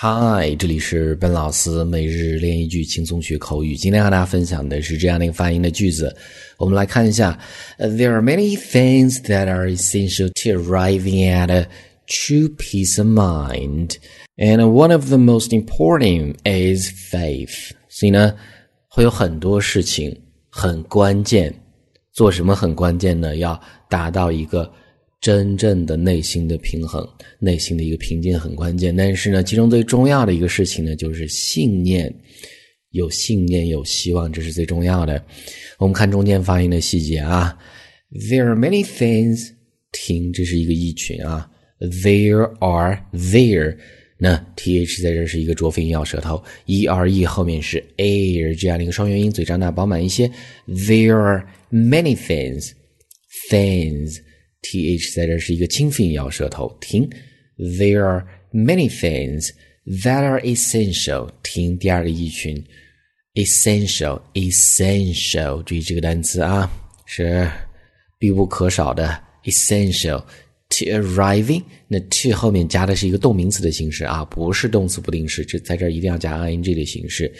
嗨，这里是笨老师每日练一句轻松学口语。今天和大家分享的是这样的一个发音的句子。我们来看一下：There are many things that are essential to arriving at a true peace of mind, and one of the most important is faith。所以呢，会有很多事情很关键。做什么很关键呢？要达到一个。真正的内心的平衡，内心的一个平静很关键。但是呢，其中最重要的一个事情呢，就是信念，有信念，有希望，这是最重要的。我们看中间发音的细节啊，There are many things，听，这是一个意群啊。There are there，那 th 在这是一个浊辅音咬舌头，e r e 后面是 air 这样的一个双元音，嘴张大饱满一些。There are many things，things。th 在这是一个清辅音咬舌头，停。There are many things that are essential，听第二个意群，essential，essential，注意这个单词啊，是必不可少的 essential。to arriving，那 to 后面加的是一个动名词的形式啊，不是动词不定式，这在这儿一定要加 ing 的形式。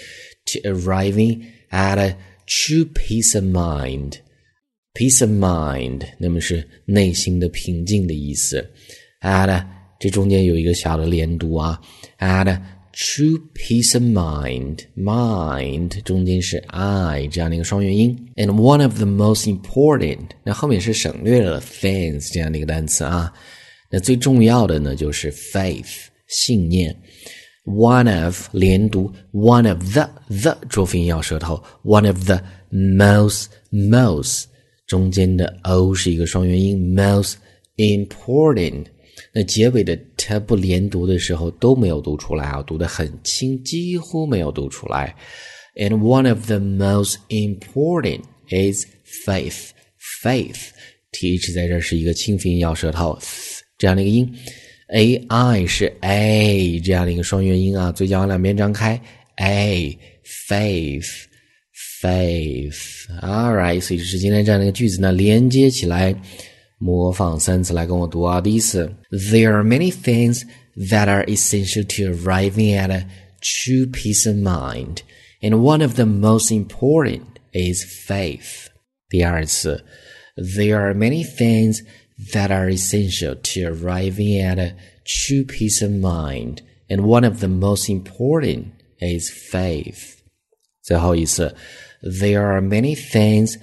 To arriving at a true peace of mind。 peace of mind，那么是内心的平静的意思。at 这中间有一个小的连读啊，at true peace of mind，mind 中间是 i 这样的一个双元音。and one of the most important，那后面是省略了 things 这样的一个单词啊。那最重要的呢就是 faith 信念。one of 连读，one of the the 浊辅音咬舌头，one of the most most 中间的 o 是一个双元音，most important。那结尾的 t 不连读的时候都没有读出来啊，读得很轻，几乎没有读出来。And one of the most important is faith. Faith, th 在这是一个清辅音咬舌头，这样的一个音。a i 是 a 这样的一个双元音啊，嘴角往两边张开。a faith。faith. Alright，所以就是今天这样的一个句子呢，连接起来，模仿三次来跟我读啊。第一次，There are many things that are essential to arriving at a true peace of mind, and one of the most important is faith. 第二次，There are many things that are essential to arriving at a true peace of mind, and one of the most important is faith. 最后一次。there are many things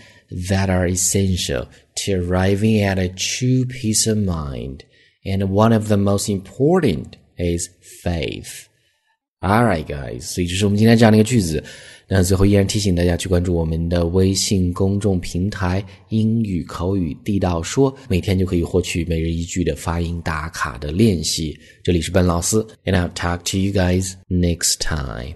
that are essential to arriving at a true peace of mind, and one of the most important is faith. Alright, guys，所以这是我们今天这样的一个句子。那最后依然提醒大家去关注我们的微信公众平台“英语口语地道说”，每天就可以获取每日一句的发音打卡的练习。这里是笨老师，and I'll talk to you guys next time.